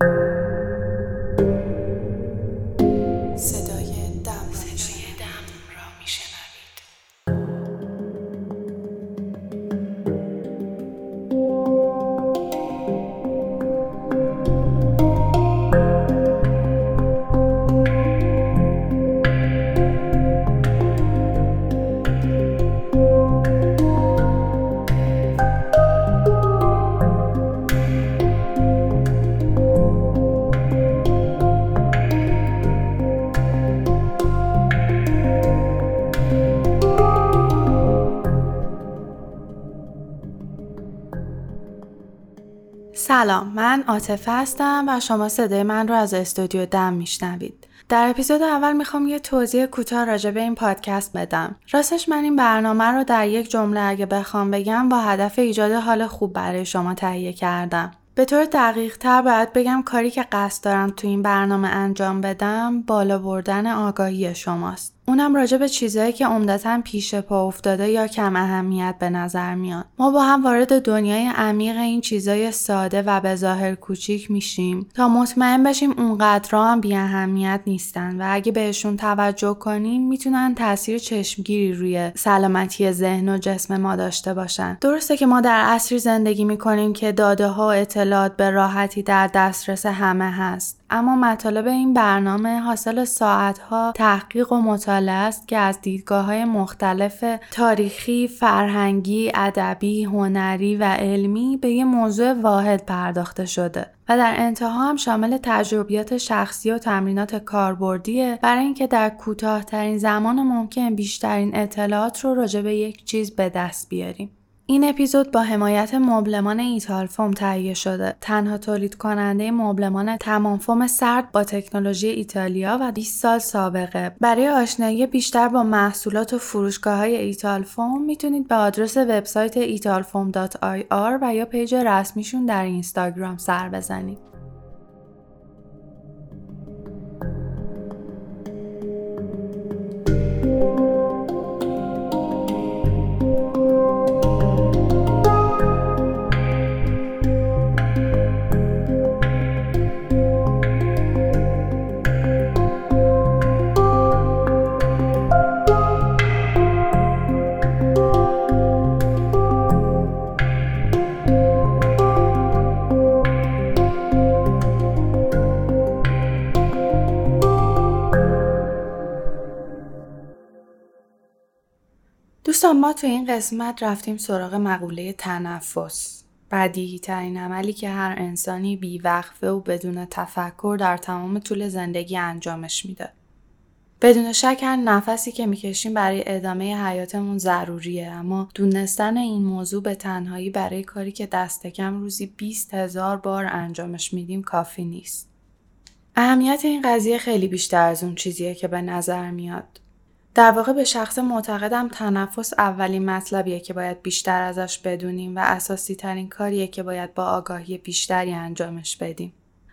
thank you عاطفه هستم و شما صدای من رو از استودیو دم میشنوید. در اپیزود اول می‌خوام یه توضیح کوتاه راجع به این پادکست بدم. راستش من این برنامه رو در یک جمله اگه بخوام بگم با هدف ایجاد حال خوب برای شما تهیه کردم. به طور دقیق تر باید بگم کاری که قصد دارم تو این برنامه انجام بدم بالا بردن آگاهی شماست. اونم راجع به چیزهایی که عمدتا پیش پا افتاده یا کم اهمیت به نظر میاد. ما با هم وارد دنیای عمیق این چیزای ساده و به ظاهر کوچیک میشیم تا مطمئن بشیم اونقدر هم بی اهمیت نیستن و اگه بهشون توجه کنیم می‌تونن تاثیر چشمگیری روی سلامتی ذهن و جسم ما داشته باشن. درسته که ما در عصری زندگی می‌کنیم که داده ها و اطلاعات به راحتی در دسترس همه هست. اما مطالب این برنامه حاصل ساعتها تحقیق و مطالعه است که از دیدگاه های مختلف تاریخی، فرهنگی، ادبی، هنری و علمی به یه موضوع واحد پرداخته شده. و در انتها هم شامل تجربیات شخصی و تمرینات کاربردیه برای اینکه در کوتاهترین زمان ممکن بیشترین اطلاعات رو راجع به یک چیز به دست بیاریم. این اپیزود با حمایت مبلمان ایتال فوم تهیه شده. تنها تولید کننده مبلمان تمام فوم سرد با تکنولوژی ایتالیا و 20 سال سابقه. برای آشنایی بیشتر با محصولات و فروشگاه های ایتال فوم می‌تونید به آدرس وبسایت italfoam.ir و یا پیج رسمیشون در اینستاگرام سر بزنید. دوستان ما تو این قسمت رفتیم سراغ مقوله تنفس بدیهی ترین عملی که هر انسانی بیوقفه و بدون تفکر در تمام طول زندگی انجامش میده. بدون شک هر نفسی که می‌کشیم برای ادامه حیاتمون ضروریه اما دونستن این موضوع به تنهایی برای کاری که دست کم روزی 20 هزار بار انجامش میدیم کافی نیست. اهمیت این قضیه خیلی بیشتر از اون چیزیه که به نظر میاد. در واقع به شخص معتقدم تنفس اولین مطلبیه که باید بیشتر ازش بدونیم و اساسی ترین کاریه که باید با آگاهی بیشتری انجامش بدیم.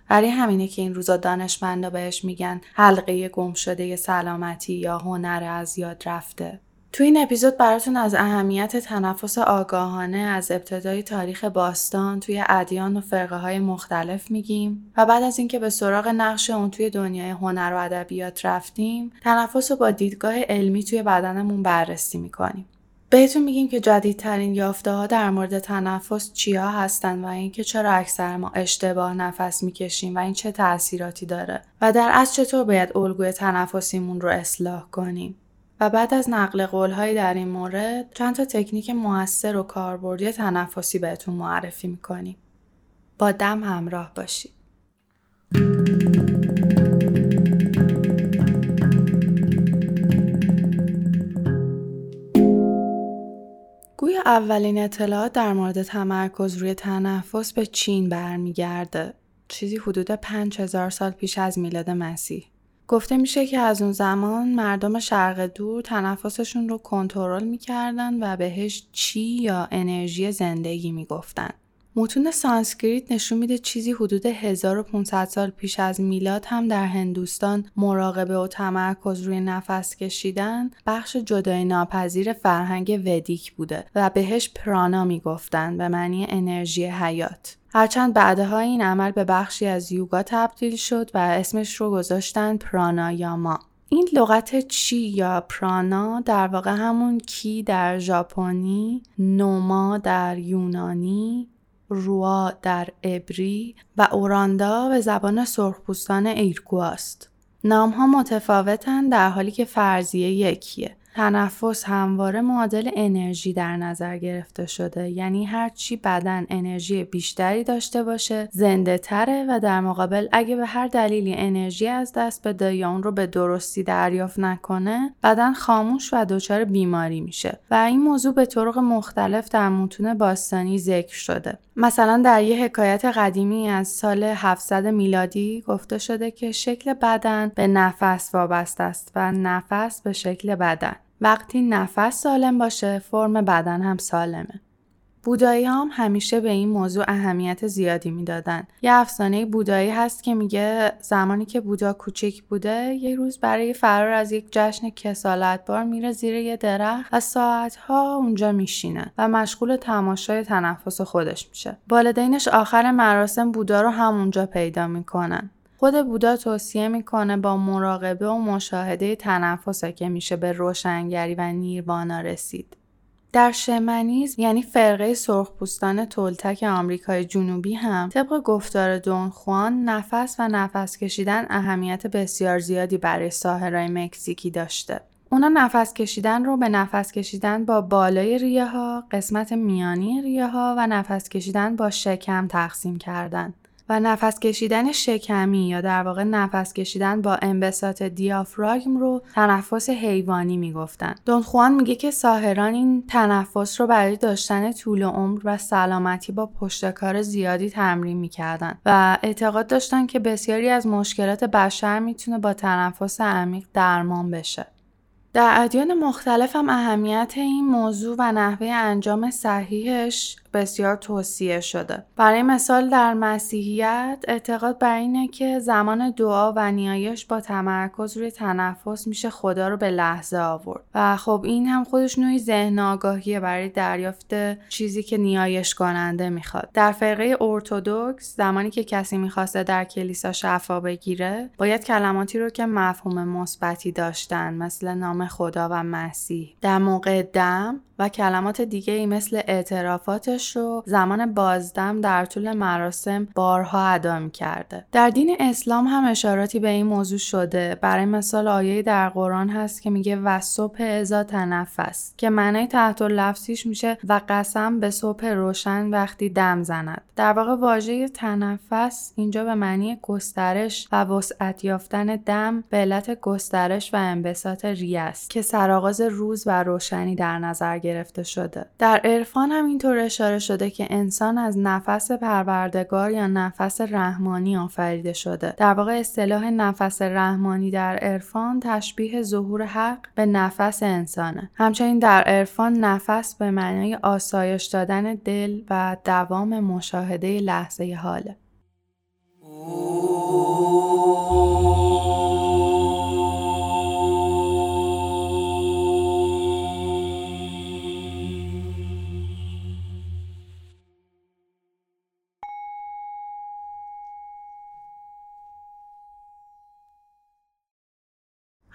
برای همینه که این روزا دانشمندا بهش میگن حلقه گم شده سلامتی یا هنر از یاد رفته. تو این اپیزود براتون از اهمیت تنفس آگاهانه از ابتدای تاریخ باستان توی ادیان و فرقه های مختلف میگیم و بعد از اینکه به سراغ نقش اون توی دنیای هنر و ادبیات رفتیم تنفس رو با دیدگاه علمی توی بدنمون بررسی می‌کنیم. بهتون میگیم که جدیدترین یافته ها در مورد تنفس چیا هستن و اینکه چرا اکثر ما اشتباه نفس می‌کشیم و این چه تاثیراتی داره و در اصل چطور باید الگوی تنفسیمون رو اصلاح کنیم. و بعد از نقل قولهایی در این مورد چند تا تکنیک موثر و کاربردی تنفسی بهتون معرفی می‌کنیم. با دم همراه باشید. گویا اولین اطلاعات در مورد تمرکز روی تنفس به چین برمیگرده. چیزی حدود 5000 سال پیش از میلاد مسیح. گفته میشه که از اون زمان مردم شرق دور تنفسشون رو کنترل می‌کردن و بهش چی یا انرژی زندگی می‌گفتن. متون سانسکریت نشون میده چیزی حدود 1500 سال پیش از میلاد هم در هندوستان مراقبه و تمرکز روی نفس کشیدن بخش جدای ناپذیر فرهنگ ودیک بوده و بهش پرانا می‌گفتن به معنی انرژی حیات. هرچند بعدها این عمل به بخشی از یوگا تبدیل شد و اسمش رو گذاشتن پرانایاما. این لغت چی یا پرانا در واقع همون کی در ژاپنی، نوما در یونانی، روا در ابری و اوراندا به زبان سرخپوستان ایرکواست. نام ها متفاوتن در حالی که فرضیه یکیه. تنفس همواره معادل انرژی در نظر گرفته شده یعنی هرچی بدن انرژی بیشتری داشته باشه زنده تره و در مقابل اگه به هر دلیلی انرژی از دست بده یا اون رو به درستی دریافت نکنه بدن خاموش و دچار بیماری میشه و این موضوع به طرق مختلف در متون باستانی ذکر شده مثلا در یه حکایت قدیمی از سال 700 میلادی گفته شده که شکل بدن به نفس وابسته است و نفس به شکل بدن وقتی نفس سالم باشه فرم بدن هم سالمه. بودایی هم همیشه به این موضوع اهمیت زیادی می‌دادن. یه افسانه بودایی هست که میگه زمانی که بودا کوچیک بوده یه روز برای فرار از یک جشن کسالتبار میره زیر یه درخت و ساعتها اونجا میشینه و مشغول تماشای تنفس خودش میشه. والدینش آخر مراسم بودا رو همونجا پیدا می‌کنن. خود بودا توصیه می‌کنه با مراقبه و مشاهده تنفسه که میشه به روشنگری و نیروانا رسید. در شمنیزم یعنی فرقه سرخپوستان تولتک آمریکای جنوبی هم طبق گفتار دون خوان نفس و نفس کشیدن اهمیت بسیار زیادی برای ساحرای مکزیکی داشته. اونا نفس کشیدن رو به نفس کشیدن با بالای ریه ها، قسمت میانی ریه ها و نفس کشیدن با شکم تقسیم کردند. و نفس کشیدن شکمی یا در واقع نفس کشیدن با انبساط دیافراگم رو تنفس حیوانی می‌گفتن. دون خوان میگه که ساهران این تنفس رو برای داشتن طول عمر و سلامتی با پشتکار زیادی تمرین می‌کردن و اعتقاد داشتن که بسیاری از مشکلات بشر می‌تونه با تنفس عمیق درمان بشه. در ادیان مختلف هم اهمیت این موضوع و نحوه انجام صحیحش بسیار توصیه شده. برای مثال در مسیحیت اعتقاد بر اینه که زمان دعا و نیایش با تمرکز روی تنفس میشه خدا رو به لحظه آورد و خب این هم خودش نوعی ذهن آگاهیه برای دریافت چیزی که نیایش کننده می‌خواد. در فرقه ارتودکس زمانی که کسی می‌خواسته در کلیسا شفا بگیره باید کلماتی رو که مفهوم مثبتی داشتن مثل نام خدا و مسیح در موقع دم و کلمات دیگه ای مثل اعترافاتش رو زمان بازدم در طول مراسم بارها ادا کرده. در دین اسلام هم اشاراتی به این موضوع شده. برای مثال آیه در قرآن هست که میگه و صبح ازا تنفس که معنای تحت لفظیش میشه و قسم به صبح روشن وقتی دم زند. در واقع واژه تنفس اینجا به معنی گسترش و وسعت یافتن دم به علت گسترش و انبساط ریه است که سرآغاز روز و روشنی در نظر گرفته شده. در عرفان هم اینطور اشاره شده که انسان از نفس پروردگار یا نفس رحمانی آفریده شده. در واقع اصطلاح نفس رحمانی در عرفان تشبیه ظهور حق به نفس انسانه. همچنین در عرفان نفس به معنای آسایش دادن دل و دوام مشاهده لحظه حاله.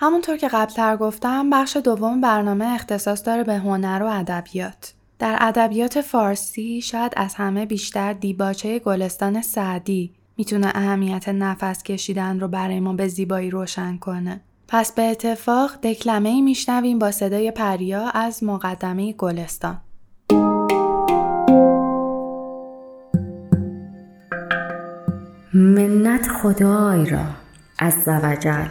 همونطور که قبلتر گفتم بخش دوم برنامه اختصاص داره به هنر و ادبیات. در ادبیات فارسی شاید از همه بیشتر دیباچه گلستان سعدی می‌تونه اهمیت نفس کشیدن رو برای ما به زیبایی روشن کنه. پس به اتفاق دکلمه ای میشنویم با صدای پریا از مقدمه گلستان. منت خدای را از زوجل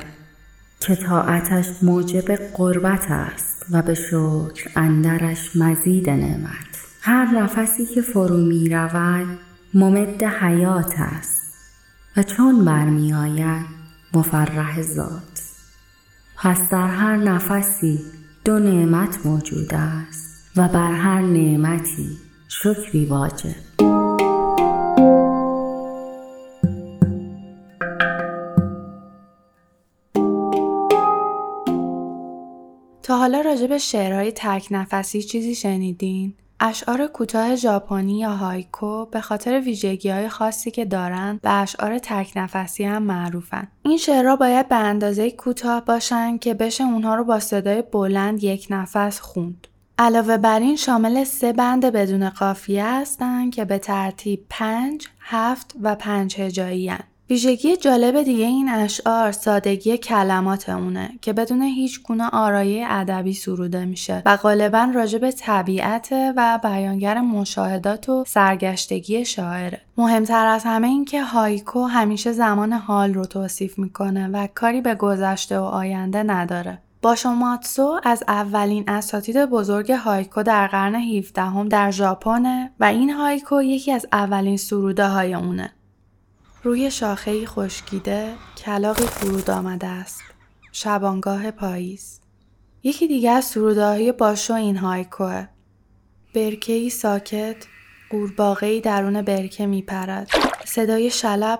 که طاعتش موجب قربت است و به شکر اندرش مزید نعمت. هر نفسی که فرو می رود ممد حیات است و چون برمی آید مفرح ذات. پس در هر نفسی دو نعمت موجود است و بر هر نعمتی شکری واجب. تا حالا راجع به شعرهای تک نفسی چیزی شنیدین؟ اشعار کوتاه ژاپنی یا هایکو به خاطر ویژگی های خاصی که دارند به اشعار تک نفسی هم معروفن. این شعرها باید به اندازه کوتاه باشن که بشه اونها رو با صدای بلند یک نفس خوند. علاوه بر این شامل سه بند بدون قافیه هستند که به ترتیب پنج، هفت و پنج هجایی ویژگی جالب دیگه این اشعار سادگی کلمات اونه که بدون هیچ گونه آرایه ادبی سروده میشه و غالبا راجع به طبیعت و بیانگر مشاهدات و سرگشتگی شاعره. مهمتر از همه این که هایکو همیشه زمان حال رو توصیف می‌کنه و کاری به گذشته و آینده نداره. باشو ماتسو از اولین اساتید بزرگ هایکو در قرن 17 هم در ژاپن و این هایکو یکی از اولین سروده های اونه. روی شاخهای خشکیده کلاقی فرود آمده است. شبانگاه پاییز. یکی دیگه از سرودههای باشو این هایکوه. برکهی ساکت، قورباغهای درون برکه میپرد. صدای شلب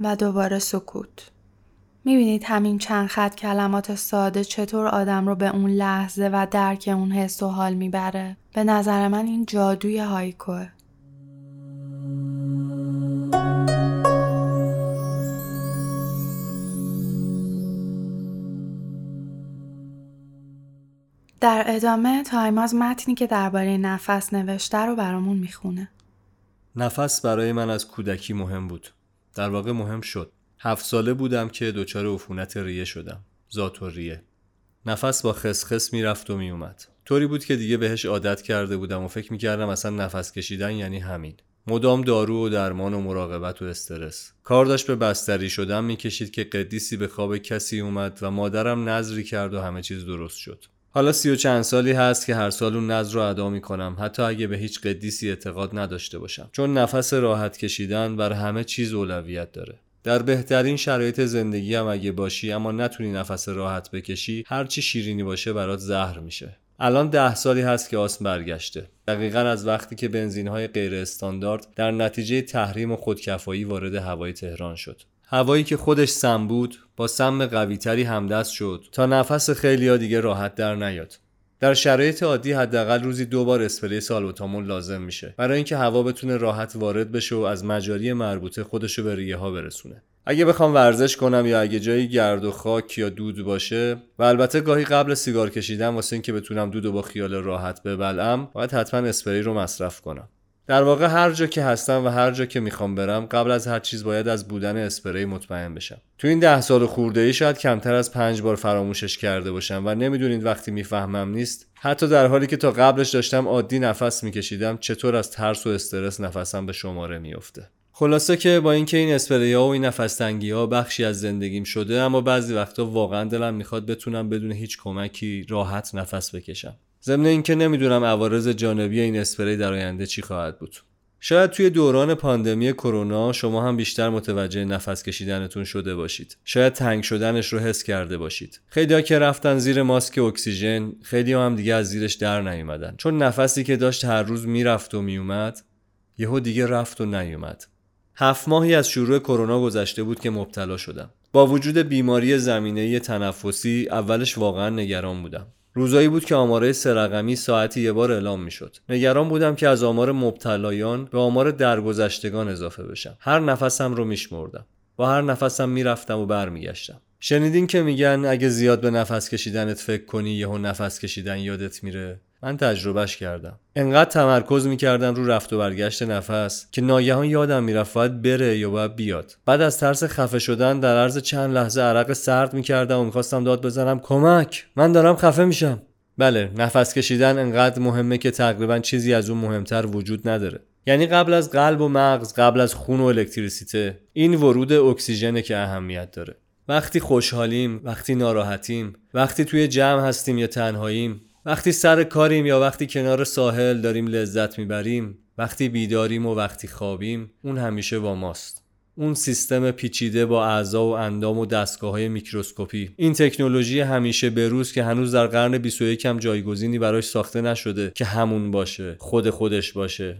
و دوباره سکوت. می‌بینید همین چند خط کلمات ساده چطور آدم رو به اون لحظه و درک اون حس و حال می‌بره. به نظر من این جادوی هایکوه. در ادامه تایماز متنی که درباره نفس نوشته رو برامون می‌خونه. نفس برای من از کودکی مهم بود. در واقع مهم شد. هفت ساله بودم که دچار عفونت ریه شدم. ذات و ریه. نفس با خسخس می‌رفت و میومد. طوری بود که دیگه بهش عادت کرده بودم و فکر می‌کردم اصلا نفس کشیدن یعنی همین. مدام دارو و درمان و مراقبت و استرس کار داشت به بستری شدن می‌کشید که قدیسی به خواب کسی اومد و مادرم نظری کرد و همه چیز درست شد حالا سی و چند سالی هست که هر سال اون نظر رو ادا می کنم حتی اگه به هیچ قدیسی اعتقاد نداشته باشم. چون نفس راحت کشیدن بر همه چیز اولویت داره. در بهترین شرایط زندگی هم اگه باشی اما نتونی نفس راحت بکشی هرچی شیرینی باشه برات زهر میشه. الان ده سالی هست که آسم برگشته. دقیقا از وقتی که بنزین های غیر استاندارد در نتیجه تحریم و خودکفایی وارد هوای تهران شد. هوایی که خودش سم بود با سم قویتری همدست شد. تا نفس خیلی دیگه راحت در نیاد. در شرایط عادی حداقل روزی دو بار اسپری سالبوتامول لازم میشه. برای اینکه هوا بتونه راحت وارد بشه و از مجاری مربوطه خودشو به ریه ها برسونه. اگه بخوام ورزش کنم یا اگه جایی گرد و خاک یا دود باشه و البته گاهی قبل سیگار کشیدن واسه اینکه بتونم دود و با خیال راحت ببلم باید حتما اسپری رو مصرف کنم. در واقع هر جا که هستم و هر جا که می‌خوام برم قبل از هر چیز باید از بودن اسپری مطمئن بشم. تو این ده سال خورده ای شاید کمتر از پنج بار فراموشش کرده باشم و نمی‌دونید وقتی می‌فهمم نیست حتی در حالی که تا قبلش داشتم عادی نفس میکشیدم چطور از ترس و استرس نفسم به شماره میافته. خلاصه که با اینکه این اسپری ها و این نفس ها بخشی از زندگیم شده اما بعضی وقتا واقعا دلم می‌خواد بتونم بدون هیچ کمکی راحت نفس بکشم. ضمن اینکه نمی‌دونم عوارض جانبی این اسپری در آینده چی خواهد بود شاید توی دوران پاندمی کرونا شما هم بیشتر متوجه نفس کشیدنتون شده باشید. شاید تنگ شدنش رو حس کرده باشید. خیلی که رفتن زیر ماسک اکسیژن، خیلی هم دیگه از زیرش در نیومدن. چون نفسی که داشت هر روز می‌رفت و میومد، یهو دیگه رفت و نیومد. هفت ماهی از شروع کرونا گذشته بود که مبتلا شدم. با وجود بیماری زمینه تنفسی اولش واقعا نگران بودم. روزایی بود که آماره سرقمی ساعتی یه بار اعلام می‌شد. نگران بودم که از آمار مبتلایان به آمار درگذشتگان اضافه بشم. هر نفسم رو میشمردم. با هر نفسم می‌رفتم و برمیگشتم. شنیدین که میگن اگه زیاد به نفس کشیدنت فکر کنی یهو نفس کشیدن یادت میره. من تجربهش کردم. انقدر تمرکز می‌کردم رو رفت و برگشت نفس که ناگهان یادم می‌رفت باید بره یا باید بیاد. بعد از ترس خفه شدن در عرض چند لحظه عرق سرد می‌کردم و می‌خواستم داد بزنم. کمک! من دارم خفه میشم. بله نفس کشیدن انقدر مهمه که تقریبا چیزی از اون مهمتر وجود نداره. یعنی قبل از قلب و مغز قبل از خون و الکتریسیته این ورود اکسیژن که اهمیت داره. وقتی خوشحالیم وقتی ناراحتیم وقتی توی جمع هستیم یا تنهاییم وقتی سر کاریم یا وقتی کنار ساحل داریم لذت می‌بریم وقتی بیداریم و وقتی خوابیم اون همیشه با ماست. اون سیستم پیچیده با اعضا و اندام و دستگاه های میکروسکوپی. این تکنولوژی همیشه به روز که هنوز در قرن 21 هم جایگزینی براش ساخته نشده که همون باشه خود خودش باشه.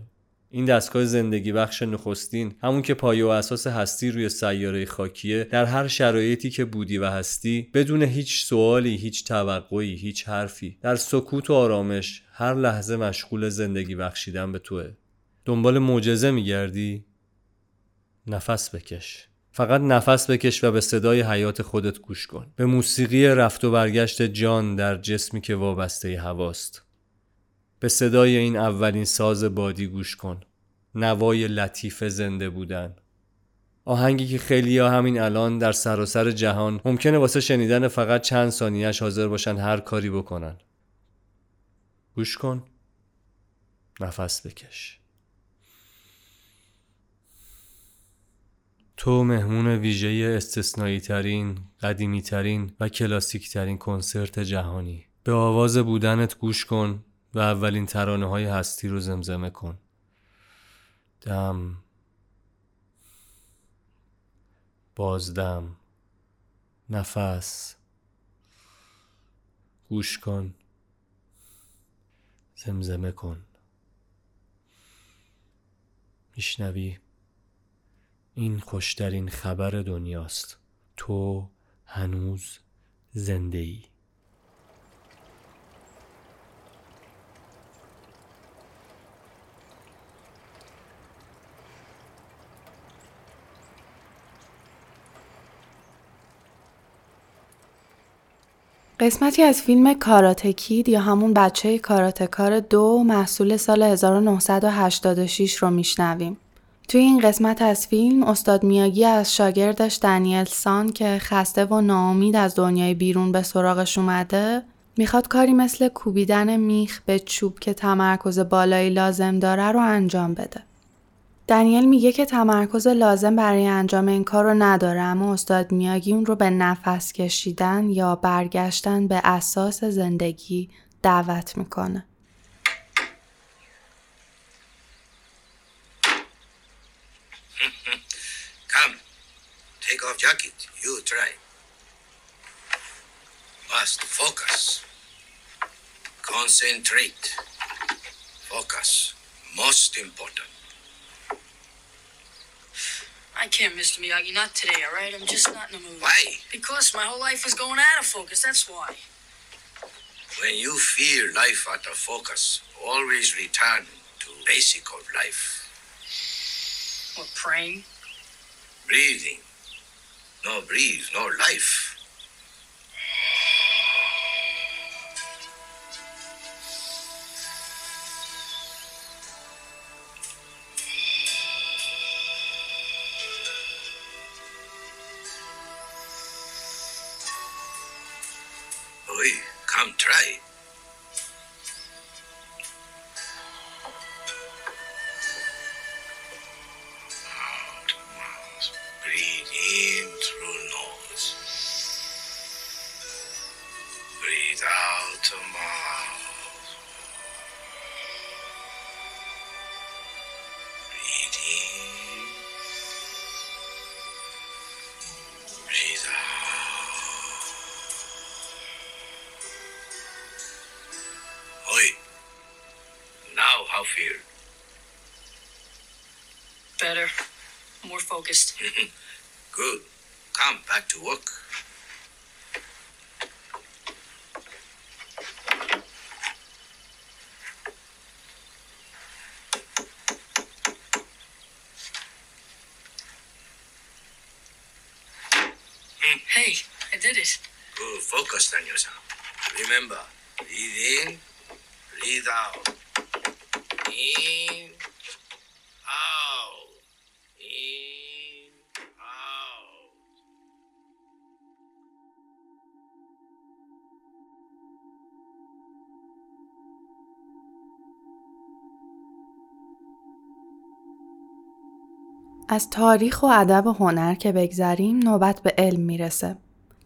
این دستگاه زندگی بخش نخستین همون که پایه و اساس هستی روی سیاره خاکیه در هر شرایطی که بودی و هستی بدون هیچ سوالی هیچ توقعی هیچ حرفی. در سکوت و آرامش هر لحظه مشغول زندگی بخشیدن به توه. دنبال معجزه میگردی؟ نفس بکش. فقط نفس بکش و به صدای حیات خودت گوش کن. به موسیقی رفت و برگشت جان در جسمی که وابسته هواست. به صدای این اولین ساز بادی گوش کن. نوای لطیف زنده بودن. آهنگی که خیلی ها همین الان در سراسر جهان ممکنه واسه شنیدن فقط چند ثانیهش حاضر باشن هر کاری بکنن. گوش کن. نفس بکش. تو مهمون ویژه استثنایی ترین، قدیمی ترین و کلاسیک ترین کنسرت جهانی. به آواز بودنت گوش کن. و اولین ترانه های هستی رو زمزمه کن. دم. بازدم. نفس. گوش کن. زمزمه کن. میشنوی؟ این خوشترین خبر دنیاست. تو هنوز زنده ای قسمتی از فیلم کاراتکید یا همون بچه کاراتکار دو محصول سال 1986 رو میشنویم. توی این قسمت از فیلم استاد میاگی از شاگردش دنیل سان که خسته و ناامید از دنیای بیرون به سراغش اومده می‌خواد کاری مثل کوبیدن میخ به چوب که تمرکز بالایی لازم داره رو انجام بده. دنیل میگه که تمرکز لازم برای انجام این کار رو نداره اما استاد میاگی اون رو به نفس کشیدن یا برگشتن به اساس زندگی دعوت می‌کنه. Take off jacket. You try. Must focus. Concentrate. Focus. Most important. I can't, Mr. Miyagi. Not today, all right? I'm just not in the mood. Why? Because my whole life is going out of focus. That's why. When you feel life out of focus, always return to basic of life. What, praying? Breathing. No breathe, no life. right. Focused. Good. از تاریخ و ادب و هنر که بگذریم نوبت به علم می‌رسه.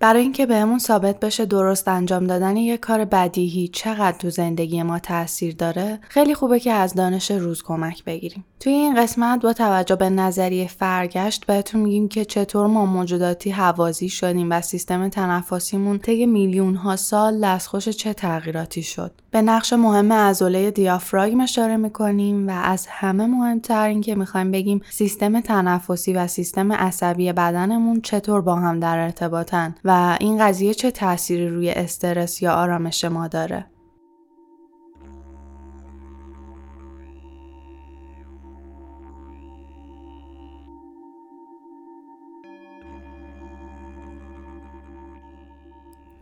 برای اینکه بهمون ثابت بشه درست انجام دادن یک کار بدیهی چقدر تو زندگی ما تاثیر داره خیلی خوبه که از دانش روز کمک بگیریم. توی این قسمت با توجه به نظریه فرگشت بهتون میگیم که چطور ما موجوداتی حوازی شدیم و سیستم تنفسیمون طی میلیون ها سال دستخوش چه تغییراتی شد. به نقش مهم عضله دیافراگم اشاره می‌کنیم و از همه مهمتر این که می‌خوایم بگیم سیستم تنفسی و سیستم عصبی بدنمون چطور با هم در ارتباطن و این قضیه چه تأثیری روی استرس یا آرامش ما داره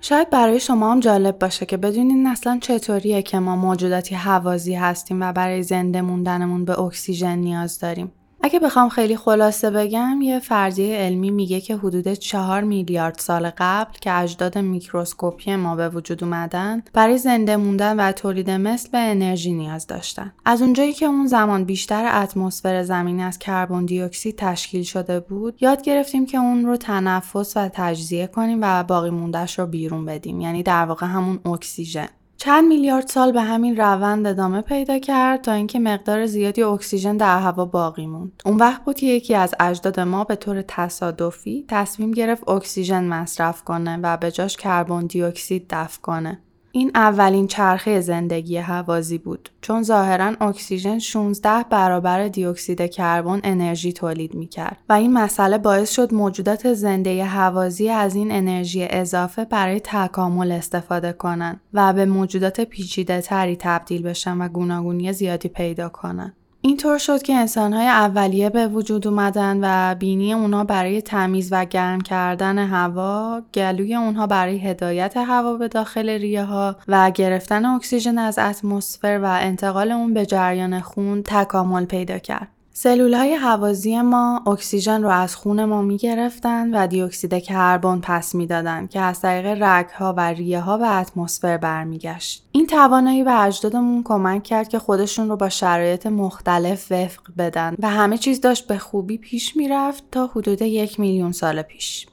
شاید برای شما هم جالب باشه که بدونین اصلا چطوریه که ما موجوداتی حوازی هستیم و برای زنده موندنمون به اکسیژن نیاز داریم. اگه بخوام خیلی خلاصه بگم یه فرضیه علمی میگه که حدود 4 میلیارد سال قبل که اجداد میکروسکوپی ما به وجود اومدن برای زنده موندن و تولید مثل به انرژی نیاز داشتن. از اونجایی که اون زمان بیشتر اتمسفر زمین از کربن دی اکسید تشکیل شده بود یاد گرفتیم که اون رو تنفس و تجزیه کنیم و باقی موندهش رو بیرون بدیم. یعنی در واقع همون اکسیژن. چند میلیارد سال به همین روند ادامه پیدا کرد تا اینکه مقدار زیادی اکسیژن در هوا باقی موند. اون وقت بود که یکی از اجداد ما به طور تصادفی تصمیم گرفت اکسیژن مصرف کنه و به جاش کربن دی اکسید دفع کنه. این اولین چرخه زندگی هوازی بود چون ظاهرا اکسیژن 16 برابر دیوکسید کربن انرژی تولید می‌کرد و این مسئله باعث شد موجودات زنده هوازی از این انرژی اضافه برای تکامل استفاده کنند و به موجودات پیچیده تری تبدیل بشن و گوناگونی زیادی پیدا کنند. اینطور شد که انسانهای اولیه به وجود اومدن و بینی اونا برای تمیز و گرم کردن هوا، گلوی اونها برای هدایت هوا به داخل ریه ها و گرفتن اکسیژن از اتمسفر و انتقال اون به جریان خون تکامل پیدا کرد. سلول های حوازی ما اکسیژن رو از خون ما می گرفتن و دیوکسید کربن پس دادن که از طریق رگ ها و ریه ها به اتمسفر برمیگشت. این توانایی به اجدادمون کمک کرد که خودشون رو با شرایط مختلف وفق بدن و همه چیز داشت به خوبی پیش می‌رفت تا حدود یک میلیون سال پیش.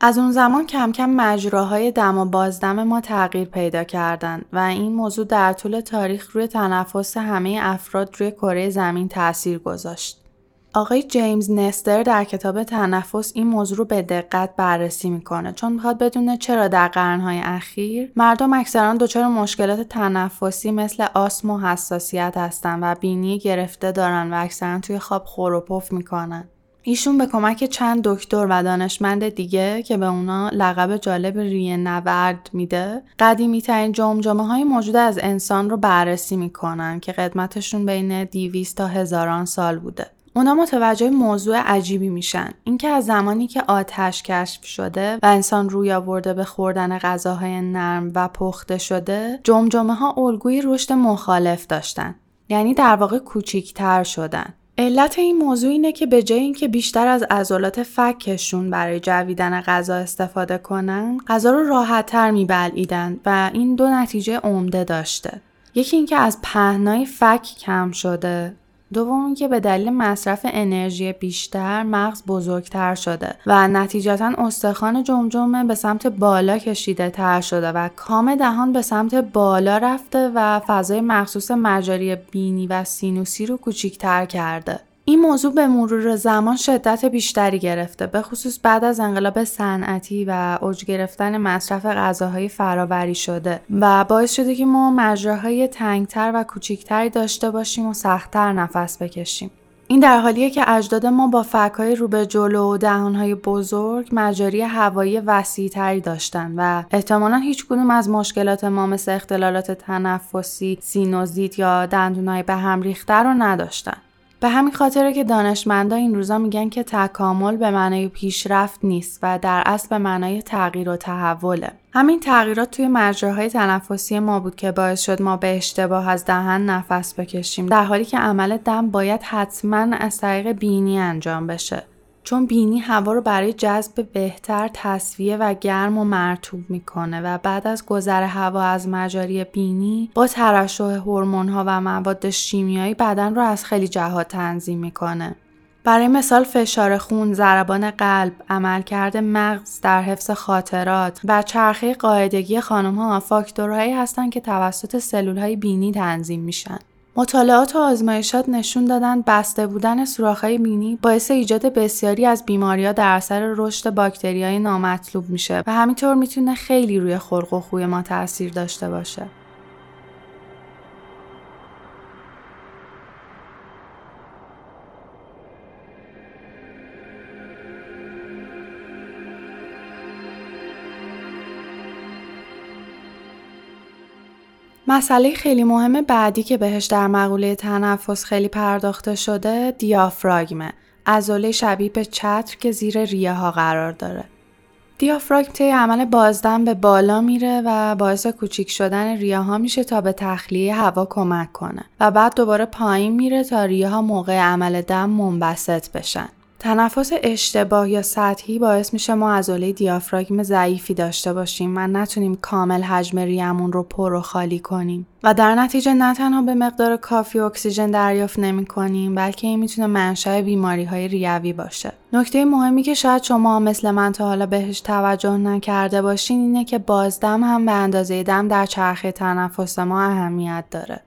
از اون زمان کم کم مجراهای دم و بازدم ما تغییر پیدا کردند و این موضوع در طول تاریخ روی تنفس همه افراد روی کره زمین تاثیر گذاشت. آقای جیمز نستر در کتاب تنفس این موضوع رو به دقت بررسی می‌کنه چون می‌خواد بدونه چرا در قرنهای اخیر مردم اکثرا دچار مشکلات تنفسی مثل آسم و حساسیت هستن و بینی گرفته دارن و اکثرا توی خواب خور و می‌کنن. ایشون به کمک چند دکتر و دانشمند دیگه که به اونا لقب جالب ریه نورد میده قدیمی ترین جمجمه های موجود از انسان رو بررسی می‌کنن که قدمتشون بین 200 تا هزاران سال بوده. اونا متوجه موضوع عجیبی میشن. اینکه از زمانی که آتش کشف شده و انسان روی آورده به خوردن غذاهای نرم و پخته شده جمجمه ها الگوی رشد مخالف داشتن. یعنی در واقع کوچیکتر شدن. علت این موضوع اینه که به جای اینکه بیشتر از عضلات فکشون برای جویدن غذا استفاده کنن غذا رو راحتتر میبلعیدن و این دو نتیجه عمده داشته. یکی اینکه از پهنای فک کم شده. دوم که به دلیل مصرف انرژی بیشتر مغز بزرگتر شده و نتیجتا استخوان جمجمه به سمت بالا کشیده تر شده و کام دهان به سمت بالا رفته و فضای مخصوص مجاری بینی و سینوسی رو کوچیکتر کرده. این موضوع به مرور زمان شدت بیشتری گرفته به خصوص بعد از انقلاب صنعتی و اوج گرفتن مصرف غذاهای فراوری شده و باعث شده که ما مجراهای تنگتر و کوچیکتری داشته باشیم و سختتر نفس بکشیم این در حالیه که اجداد ما با فکهای رو به جلو و دهانهای بزرگ مجاری هوایی وسیعتری داشتن و احتمالا هیچ کدوم از مشکلات ما مثل اختلالات تنفسی، سینوزیت یا دندونهای به هم ریخته رو نداشتن. به همین خاطره که دانشمندا این روزا میگن که تکامل به معنای پیشرفت نیست و در اصل به معنای تغییر و تحوله. همین تغییرات توی مجراهای تنفسی ما بود که باعث شد ما به اشتباه از دهن نفس بکشیم در حالی که عمل دم باید حتما از طریق بینی انجام بشه. چون بینی هوا رو برای جذب بهتر تصویه و گرم و مرتوب می‌کنه و بعد از گذر هوا از مجاری بینی با ترشح هورمون ها و مواد شیمیایی بدن رو از خیلی جهات تنظیم می‌کنه. برای مثال فشار خون، ضربان قلب، عملکرد مغز در حفظ خاطرات و چرخه قاعدگی خانم ها فاکتورهایی هستند که توسط سلول های بینی تنظیم میشن. مطالعات و آزمایشات نشون دادن بسته بودن سوراخ‌های بینی باعث ایجاد بسیاری از بیماری‌ها در اثر رشد باکتریای نامطلوب میشه و همینطور می‌تونه خیلی روی خلق و خوی ما تاثیر داشته باشه. مسئله خیلی مهم بعدی که بهش در مقوله تنفس خیلی پرداخته شده دیافراگمه. عضله شبیه به چتر که زیر ریه ها قرار داره. دیافراگم طی عمل بازدم به بالا میره و باعث کوچیک شدن ریه ها میشه تا به تخلیه هوا کمک کنه و بعد دوباره پایین میره تا ریه ها موقع عمل دم منبسط بشن. تنفس اشتباه یا سطحی باعث میشه ما عضله دیافراگم ضعیفی داشته باشیم و نتونیم کامل حجم ریمون رو پر و خالی کنیم. و در نتیجه نه تنها به مقدار کافی اکسیژن دریافت نمی کنیم بلکه این می‌تونه منشأ بیماری های ریوی باشه. نکته مهمی که شاید شما مثل من تا حالا بهش توجه نکرده باشین اینه که بازدم هم به اندازه دم در چرخه تنفس ما اهمیت داره.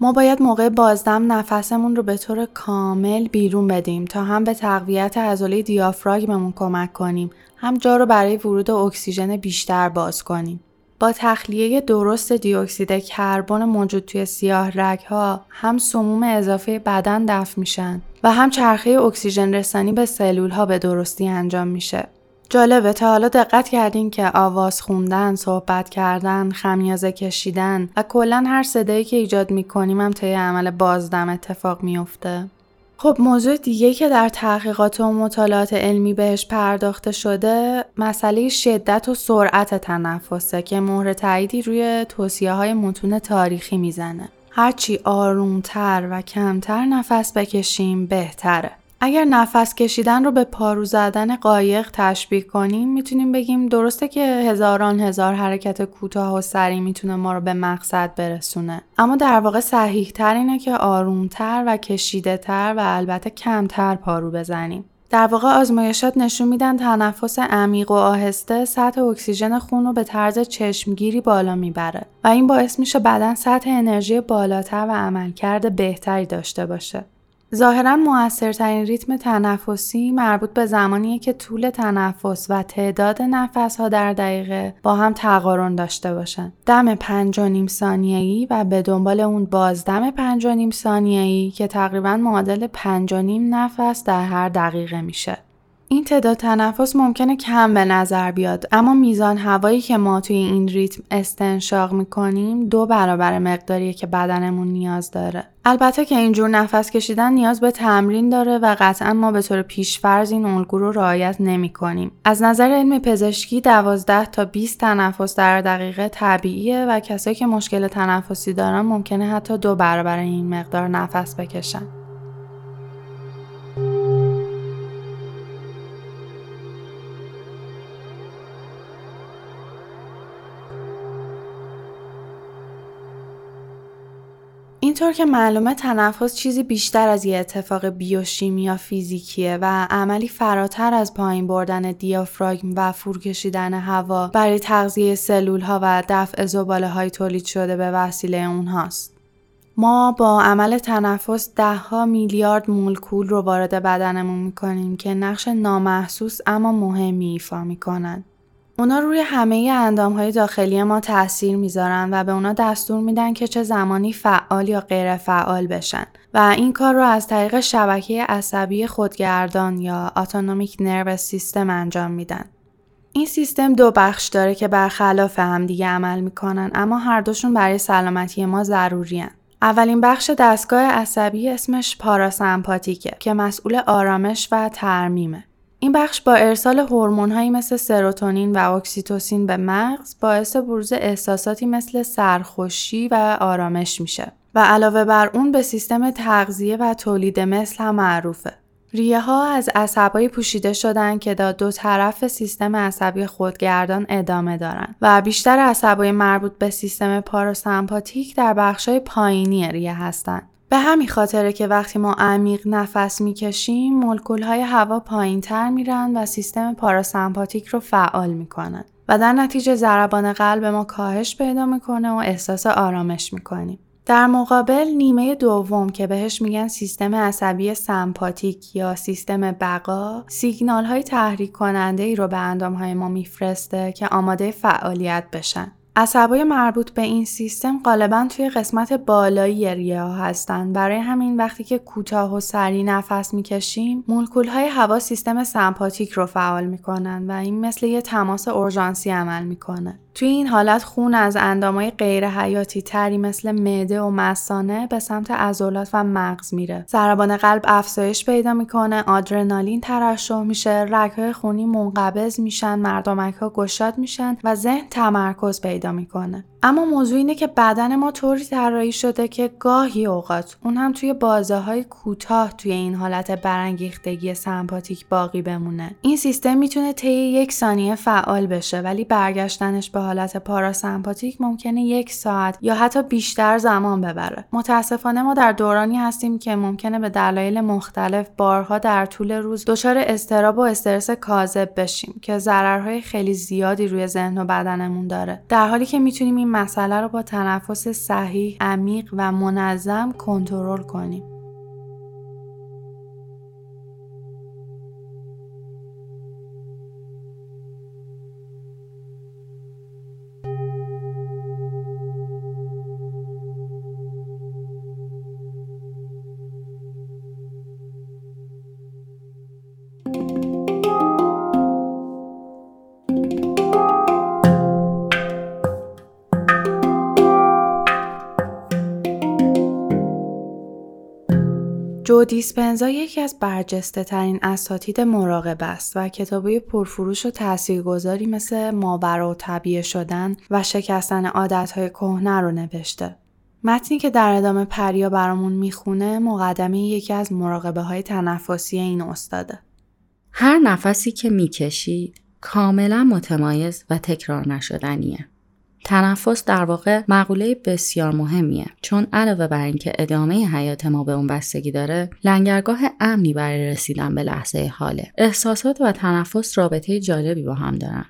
ما باید موقع بازدم نفسمون رو به طور کامل بیرون بدیم تا هم به تقویت عضله دیافراگممون کمک کنیم هم جا رو برای ورود اکسیژن بیشتر باز کنیم. با تخلیه درست دیوکسید کربن موجود توی سیاه رگ ها هم سموم اضافه بدن دفع میشن و هم چرخه اکسیژن رسانی به سلول ها به درستی انجام میشه. جالبه تا حالا دقت کردین که آواز خوندن، صحبت کردن، خمیازه کشیدن و کلا هر صدایی که ایجاد می‌کنیم هم طی عمل بازدم اتفاق میافته. خب موضوع دیگه که در تحقیقات و مطالعات علمی بهش پرداخته شده مسئله شدت و سرعت تنفسه که مهر تاییدی روی توصیه های متون تاریخی می‌زنه. هرچی آرومتر و کمتر نفس بکشیم بهتره. اگر نفس کشیدن رو به پارو زدن قایق تشبیه کنیم می‌تونیم بگیم درسته که هزاران هزار حرکت کوتاه و سریع می‌تونه ما رو به مقصد برسونه. اما در واقع صحیح تر اینه که آرومتر و کشیده تر و البته کمتر پارو بزنیم. در واقع آزمایشات نشون میدن تنفس عمیق و آهسته سطح اکسیژن خون رو به طرز چشمگیری بالا می‌بره و این باعث میشه بدن سطح انرژی بالاتر و عملکرد بهتری داشته باشه. ظاهرا موثرترین ریتم تنفسی مربوط به زمانیه که طول تنفس و تعداد نفس ها در دقیقه با هم تقارن داشته باشن. دم پنج و ثانیه‌ای و به دنبال اون بازدم پنج و ثانیه‌ای که تقریبا معادل پنج و نیم نفس در هر دقیقه میشه. این تعداد تنفس ممکنه کم به نظر بیاد اما میزان هوایی که ما توی این ریتم استنشاق می‌کنیم دو برابر مقداریه که بدنمون نیاز داره البته که اینجور نفس کشیدن نیاز به تمرین داره و قطعا ما به طور پیشفرز این الگو رو رعایت نمی کنیم. از نظر علم پزشکی 12 تا 20 تنفس در دقیقه طبیعیه و کسایی که مشکل تنفسی دارن ممکنه حتی دو برابر این مقدار نفس بکشن. اینطور که معلومه تنفس چیزی بیشتر از یه اتفاق یا فیزیکیه و عملی فراتر از پایین بردن دیافراگم و فرکشیدن هوا برای تغذیه سلول ها و دفع زباله های تولید شده به وسیله اونهاست. ما با عمل تنفس ده ها میلیارد مولکول رو وارد بدنمون می‌کنیم که نقش نامحسوس اما مهمی ایفا می‌کنند. اونا روی همه اندام های داخلی ما تاثیر می‌ذارن و به اونا دستور میدن که چه زمانی فعال یا غیر فعال بشن و این کار رو از طریق شبکه عصبی خودگردان یا اتونومیک نرو سیستم انجام میدن. این سیستم دو بخش داره که برخلاف هم دیگه عمل می‌کنن اما هر دوشون برای سلامتی ما ضروری هن. اولین بخش دستگاه عصبی اسمش پاراسمپاتیکه که مسئول آرامش و ترمیمه. این بخش با ارسال هورمون‌هایی مثل سروتونین و اکسیتوسین به مغز باعث بروز احساساتی مثل سرخوشی و آرامش میشه و علاوه بر اون به سیستم تغذیه و تولید مثل هم معروفه. ریه ها از عصبایی پوشیده شدن که دا دو طرف سیستم عصبی خودگردان ادامه دارن و بیشتر عصبای مربوط به سیستم پاراسمپاتیک در بخشای پایینی ریه هستند. به همین خاطره که وقتی ما عمیق نفس می‌کشیم مولکول های هوا پایین تر میرن و سیستم پاراسمپاتیک رو فعال می‌کنن و در نتیجه ضربان قلب ما کاهش پیدا می‌کنه و احساس آرامش می‌کنیم. در مقابل نیمه دوم که بهش میگن سیستم عصبی سمپاتیک یا سیستم بقا سیگنال های تحریک کننده ای رو به اندام های ما میفرسته که آماده فعالیت بشن. عصبای مربوط به این سیستم غالبا توی قسمت بالایی ریه ها هستند. برای همین وقتی که کوتاه و سریع نفس می‌کشیم، مولکول های هوا سیستم سمپاتیک رو فعال می‌کنن و این مثل یه تماس اورژانسی عمل می‌کنه. توی این حالت خون از اندامای غیر حیاتی تری مثل معده و مثانه به سمت عضلات و مغز میره. ضربان قلب افزایش پیدا می‌کنه، آدرنالین ترشح میشه، رگهای خونی منقبض میشن، مردمک ها گشاد میشن و ذهن تمرکز پیدا می‌کنه. اما موضوع اینه که بدن ما طوری طراحی شده که گاهی اوقات اون هم توی بازه های کوتاه توی این حالت برانگیختگی سمپاتیک باقی بمونه. این سیستم می‌تونه طی یک ثانیه فعال بشه ولی برگشتنش به حالت پاراسمپاتیک ممکنه یک ساعت یا حتی بیشتر زمان ببره. متاسفانه ما در دورانی هستیم که ممکنه به دلایل مختلف بارها در طول روز دچار استراب و استرس کاذب بشیم که ضررهای خیلی زیادی روی ذهن و بدنمون داره. در حالی که می‌تونیم این مسئله رو با تنفس صحیح، عمیق و منظم کنترل کنیم. جو دیسپنزا یکی از برجسته ترین اساتید مراقبه است و کتابی پرفروش و تاثیرگذاری مثل ماورا و طبیعه شدن و شکستن عادتهای کهنه رو نوشته. متنی که در ادامه پریا برامون می‌خونه مقدمه یکی از مراقبه های تنفسی این استاده. هر نفسی که می‌کشید کاملا متمایز و تکرار نشدنیه. تنفس در واقع مقوله بسیار مهمیه. چون علاوه بر اینکه ادامه حیات ما به اون بستگی داره لنگرگاه امنی برای رسیدن به لحظه حاله. احساسات و تنفس رابطه جالبی با هم دارن.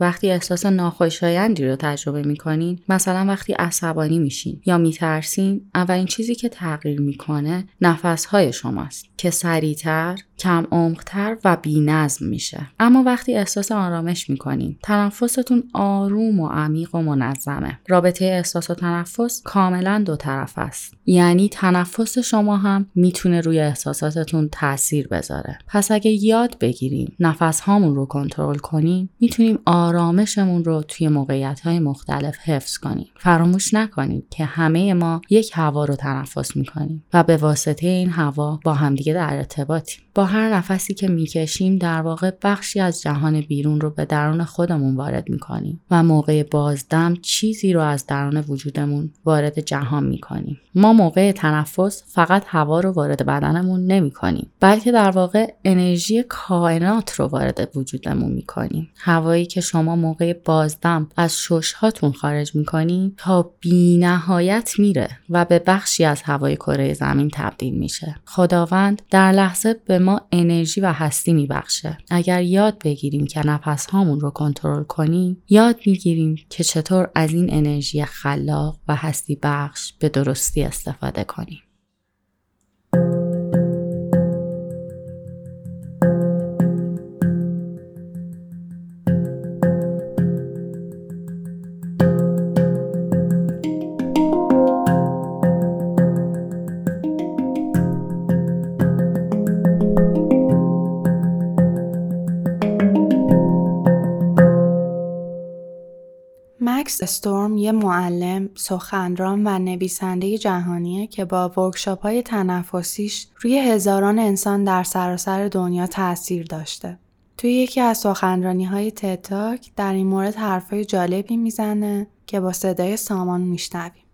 وقتی احساس ناخوشایندی رو تجربه می‌کنین مثلا وقتی عصبانی میشین یا میترسین اولین چیزی که تغییر می‌کنه نفسهای شماست که سریعتر کم عمقتر و بینظم میشه. اما وقتی احساس آرامش می‌کنین تنفستون آروم و عمیق و منظمه. رابطه احساس و تنفس کاملا دو طرف است. یعنی تنفس شما هم می‌تونه روی احساساتتون تاثیر بذاره. پس اگه یاد بگیریم نفس هامون رو کنترل کنیم می‌تونیم آرامشمون رو توی موقعیت های مختلف حفظ کنیم. فراموش نکنیم که همه ما یک هوا رو تنفس می‌کنیم و به واسطه این هوا با همدیگه در ارتباطیم. با هر نفسی که می‌کشیم در واقع بخشی از جهان بیرون رو به درون خودمون وارد می‌کنیم و موقع بازدم چیزی رو از درون وجودمون وارد جهان می‌کنیم. ما موقع تنفس فقط هوا رو وارد بدنمون نمی‌کنیم بلکه در واقع انرژی کائنات رو وارد وجودمون می‌کنیم. هوایی که شما موقع بازدم از ششهاتون خارج می‌کنیم تا بینهایت میره و به بخشی از هوای کره زمین تبدیل میشه. خداوند در لحظه به ما انرژی و هستی میبخشه. اگر یاد بگیریم که نفس هامون رو کنترل کنیم یاد می‌گیریم که چطور از این انرژی خلاق و هستی بخش به درستی استفاده کنیم. استورم یه معلم، سخنران و نویسنده جهانیه که با ورکشاپ های تنفسیش روی هزاران انسان در سراسر دنیا تاثیر داشته. توی یکی از سخنرانی های تتاک در این مورد حرفای جالبی می‌زنه که با صدای سامان میشنویم.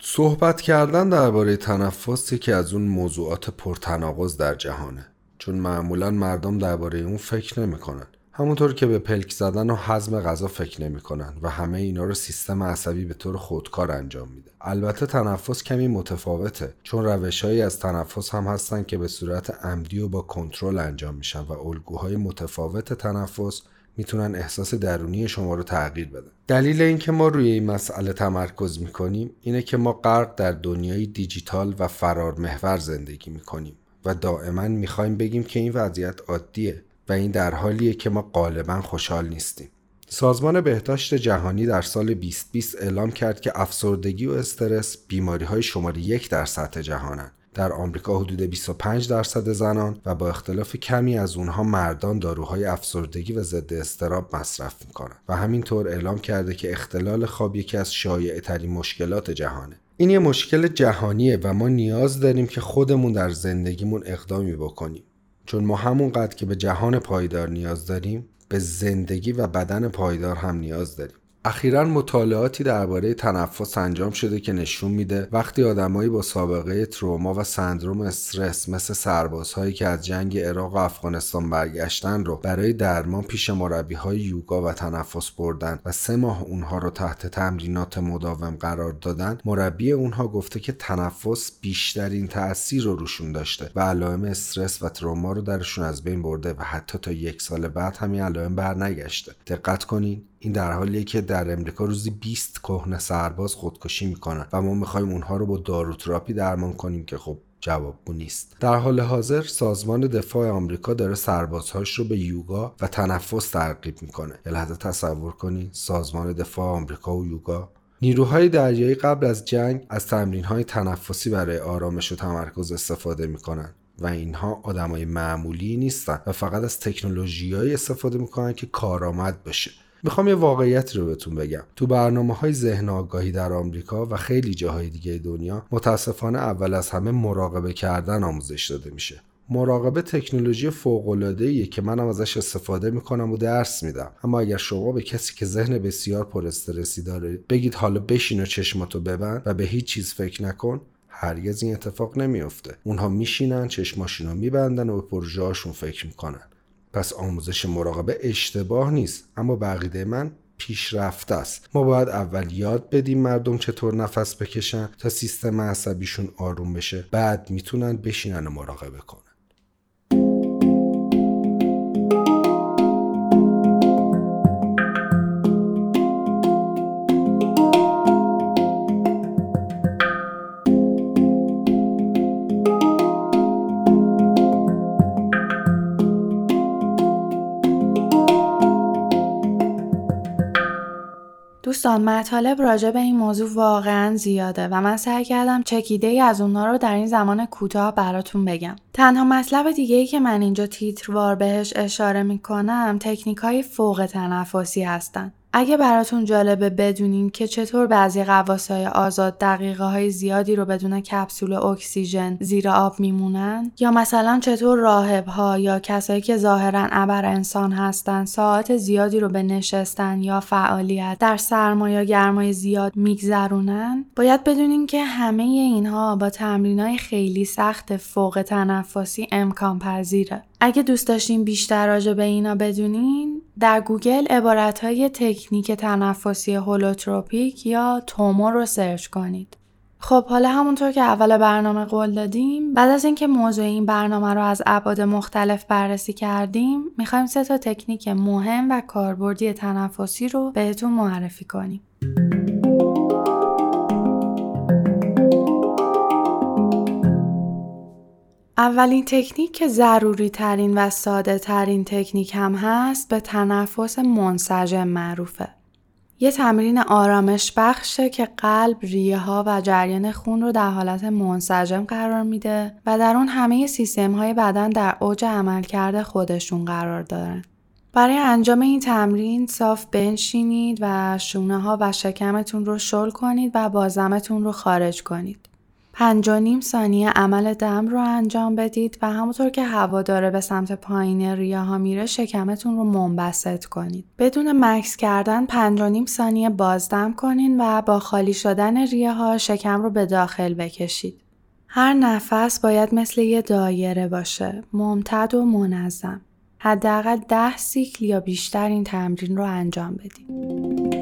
صحبت کردن درباره تنفس که از اون موضوعات پرتناقض در جهانه چون معمولا مردم درباره اون فکر نمی‌کنن همونطور که به پلک زدن و هضم غذا فکر نمی‌کنن و همه اینا رو سیستم عصبی به طور خودکار انجام میده. البته تنفس کمی متفاوته چون روشهایی از تنفس هم هستن که به صورت عمدی و با کنترل انجام میشن و الگوهای متفاوت تنفس می‌تونن احساس درونی شما رو تغییر بدن. دلیل اینکه ما روی این مسئله تمرکز می‌کنیم اینه که ما غرق در دنیای دیجیتال و فرار محور زندگی می‌کنیم و دائما می‌خوایم بگیم که این وضعیت عادیه. این در حالیه که ما غالبا خوشحال نیستیم. سازمان بهداشت جهانی در سال 2020 اعلام کرد که افسردگی و استرس بیماری های شماره یک در سطح جهانند. در آمریکا حدود 25 درصد زنان و با اختلاف کمی از اونها مردان داروهای افسردگی و ضد استراب مصرف می‌کنن و همینطور اعلام کرده که اختلال خواب یکی از شایع ترین مشکلات جهانه. این یه مشکل جهانیه و ما نیاز داریم که خودمون در زندگیمون اقدامی بکنیم. چون ما همونقدر که به جهان پایدار نیاز داریم به زندگی و بدن پایدار هم نیاز داریم. اخیرا مطالعاتی درباره تنفس انجام شده که نشون میده وقتی آدمایی با سابقه تروما و سندروم استرس مثل سربازهایی که از جنگ عراق و افغانستان برگشتن رو برای درمان پیش مربی های یوگا و تنفس بردن و سه ماه اونها رو تحت تمرینات مداوم قرار دادن مربی اونها گفته که تنفس بیشترین تاثیر رو روشون داشته و علائم استرس و تروما رو درشون از بین برده و حتی تا یک سال بعد همین علائم برنگشته. دقت کنین. این در حالیه که در امریکا روزی 20 کهنه سرباز خودکشی می‌کنن و ما می‌خوایم اونها رو با داروتراپی درمان کنیم که خب جوابگو نیست. در حال حاضر سازمان دفاع آمریکا داره سربازهاش رو به یوگا و تنفس ترغیب می‌کنه. یه لحظه تصور کنید سازمان دفاع آمریکا و یوگا نیروهای دریایی قبل از جنگ از تمرین های تنفسی برای آرامش و تمرکز استفاده می‌کنن و اینها آدمای معمولی نیستن و فقط از تکنولوژیایی استفاده می‌کنن که کارآمد بشه. می‌خوام یه واقعیت رو بهتون بگم. تو برنامه های ذهن آگاهی در آمریکا و خیلی جاهای دیگه دنیا متاسفانه اول از همه مراقبه کردن آموزش داده میشه. مراقبه تکنولوژی فوق که منم ازش استفاده می‌کنم و درس میدم. اما اگر شما به کسی که ذهن بسیار پر استرسی داره بگید حالا بشین و چشماتو ببند و به هیچ چیز فکر نکن هرگز این اتفاق نمیافته. اونها میشینن چشماشون میبندن و به پروژه فکر می‌کنن. پس آموزش مراقبه اشتباه نیست اما بقیده من پیشرفته است. ما باید اول یاد بدیم مردم چطور نفس بکشن تا سیستم عصبیشون آروم بشه بعد می‌تونن بشینن و مراقبه کنن. دوستان مطالب راجع به این موضوع واقعا زیاده و من سعی کردم چکیده ای از اونها رو در این زمان کوتاه براتون بگم. تنها مطلب دیگه ای که من اینجا تیتروار بهش اشاره می‌کنم تکنیک های فوق تنفسی هستن. اگه براتون جالبه بدونین که چطور بعضی قواسای آزاد دقیقه های زیادی رو بدون کپسول اکسیژن زیر آب میمونن؟ یا مثلا چطور راهب ها یا کسایی که ظاهرا ابر انسان هستن ساعت زیادی رو به نشستن یا فعالیت در سرما یا گرمای زیاد میگذرونن؟ باید بدونین که همه اینها با تمرین های خیلی سخت فوق تنفسی امکان پذیره اگه دوست داشتین بیشتر راجع به اینا بدونین در گوگل عبارت های تکنیک تنفسی holotropic یا تومو رو سرچ کنید. خب حالا همونطور که اول برنامه قول دادیم بعد از اینکه موضوع این برنامه رو از ابعاد مختلف بررسی کردیم می‌خوایم سه تا تکنیک مهم و کاربردی تنفسی رو بهتون معرفی کنیم. اولین تکنیک که ضروری ترین و ساده ترین تکنیک هم هست به تنفس منسجم معروفه. یه تمرین آرامش بخشه که قلب، ریه ها و جریان خون رو در حالت منسجم قرار میده و در اون همه سیستم های بدن در اوج عملکرد خودشون قرار دارن. برای انجام این تمرین صاف بنشینید و شونه ها و شکمتون رو شل کنید و بازمتون رو خارج کنید. پنج و نیم ثانیه عمل دم رو انجام بدید و همونطور که هوا داره به سمت پایین ریه ها میره شکمتون رو منبسط کنید. بدون مکس کردن پنج و نیم ثانیه بازدم کنین و با خالی شدن ریه ها شکم رو به داخل بکشید. هر نفس باید مثل یه دایره باشه، ممتد و منظم. حداقل ده سیکل یا بیشتر این تمرین رو انجام بدین.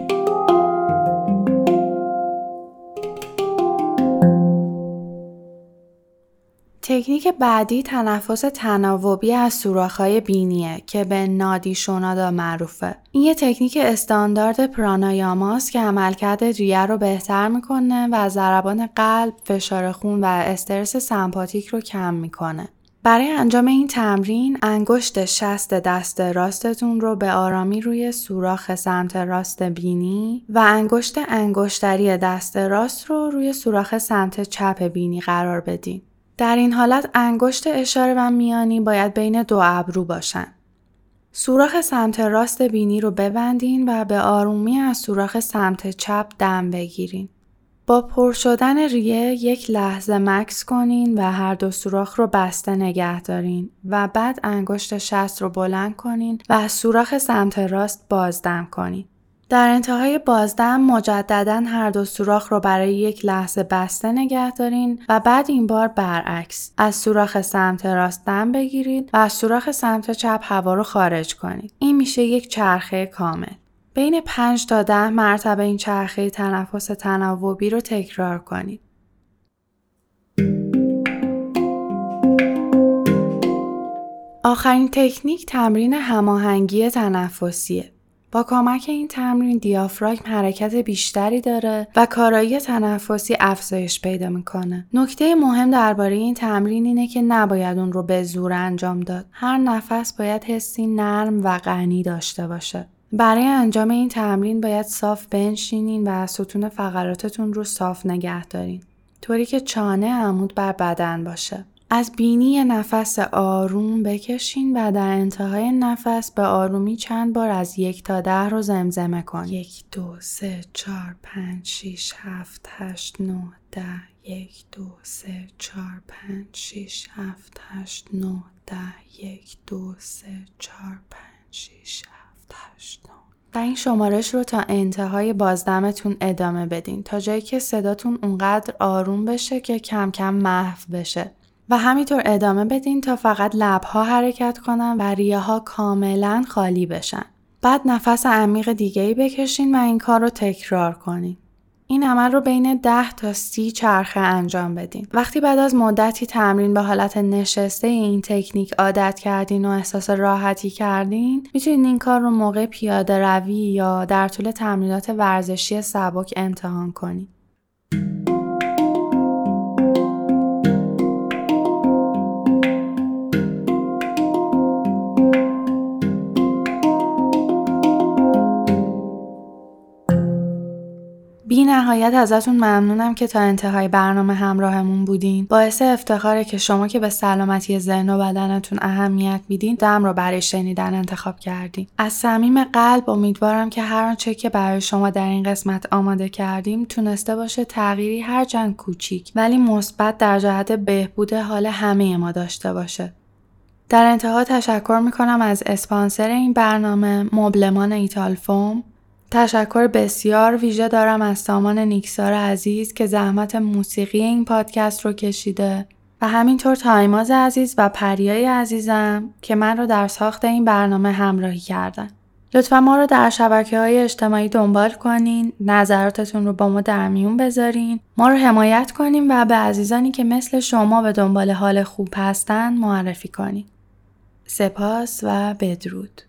تکنیک بعدی تنفس تناوبی از سوراخ‌های بینیه که به نادی شونادا معروفه. این یه تکنیک استاندارد پرانایاماست که عملکرد ریه رو بهتر می‌کنه و ضربان قلب، فشار خون و استرس سمپاتیک رو کم می‌کنه. برای انجام این تمرین انگشت شست دست راستتون رو به آرامی روی سوراخ سمت راست بینی و انگشت انگشتری دست راست رو روی سوراخ سمت چپ بینی قرار بدین. در این حالت انگشت اشاره و میانی باید بین دو ابرو باشن. سوراخ سمت راست بینی رو ببندین و به آرومی از سوراخ سمت چپ دم بگیرین. با پر شدن ریه یک لحظه مکس کنین و هر دو سوراخ رو بسته نگه دارین و بعد انگشت شست رو بلند کنین و سوراخ سمت راست بازدم کنین. در انتهای بازدم مجددا هر دو سوراخ رو برای یک لحظه بسته نگه دارین و بعد این بار برعکس از سوراخ سمت راست دم بگیرید و از سوراخ سمت چپ هوا رو خارج کنید. این میشه یک چرخه کامل. بین 5 تا 10 مرتبه این چرخه تنفس تناوبی رو تکرار کنید. آخرین تکنیک تمرین هماهنگی تنفسیه. با کمک این تمرین دیافراگم حرکت بیشتری داره و کارایی تنفسی افزایش پیدا می‌کنه. نکته مهم درباره این تمرین اینه که نباید اون رو به زور انجام داد. هر نفس باید حسی نرم و غنی داشته باشه. برای انجام این تمرین باید صاف بنشینین و ستون فقراتتون رو صاف نگه دارین. طوری که چانه عمود بر بدن باشه. از بینی نفس آروم بکشین و در انتهای نفس به آرومی چند بار از یک تا ده رو زمزمه کن. یک دو سه چهار پنج شیش هفت هشت نه ده یک دو سه چهار پنج شیش هفت هشت نه ده یک دو سه چهار پنج شیش هفت هشت نه و این شمارش رو تا انتهای بازدمتون ادامه بدین تا جایی که صداتون اونقدر آروم بشه که کم کم محو بشه و همینطور ادامه بدین تا فقط لبها حرکت کنن و ریه ها کاملا خالی بشن. بعد نفس عمیق دیگه ای بکشین و این کار رو تکرار کنین. این عمل رو بین 10 تا 30 چرخه انجام بدین. وقتی بعد از مدتی تمرین به حالت نشسته این تکنیک عادت کردین و احساس راحتی کردین، می‌تونین این کار رو موقع پیاده روی یا در طول تمرینات ورزشی سبک امتحان کنید. بی نهایت ازتون ممنونم که تا انتهای برنامه همراهمون بودین. باعث افتخاره که شما که به سلامتی ذهن و بدنتون اهمیت میدین دم رو برای شنیدن انتخاب کردین. از صمیم قلب امیدوارم که هر آنچه که برای شما در این قسمت آماده کردیم تونسته باشه تغییری هر چند کوچیک ولی مثبت در جهت بهبود حال همه ما داشته باشه. در انتها تشکر می‌کنم از اسپانسر این برنامه مبلمان ایتال فوم تشکر بسیار ویژه دارم از سامان نیکسار عزیز که زحمت موسیقی این پادکست رو کشیده و همینطور تایماز عزیز و پریای عزیزم که من رو در ساخت این برنامه همراهی کردن. لطفا ما رو در شبکه های اجتماعی دنبال کنین، نظراتتون رو با ما در میون بذارین، ما رو حمایت کنین و به عزیزانی که مثل شما به دنبال حال خوب هستن معرفی کنین. سپاس و بدرود.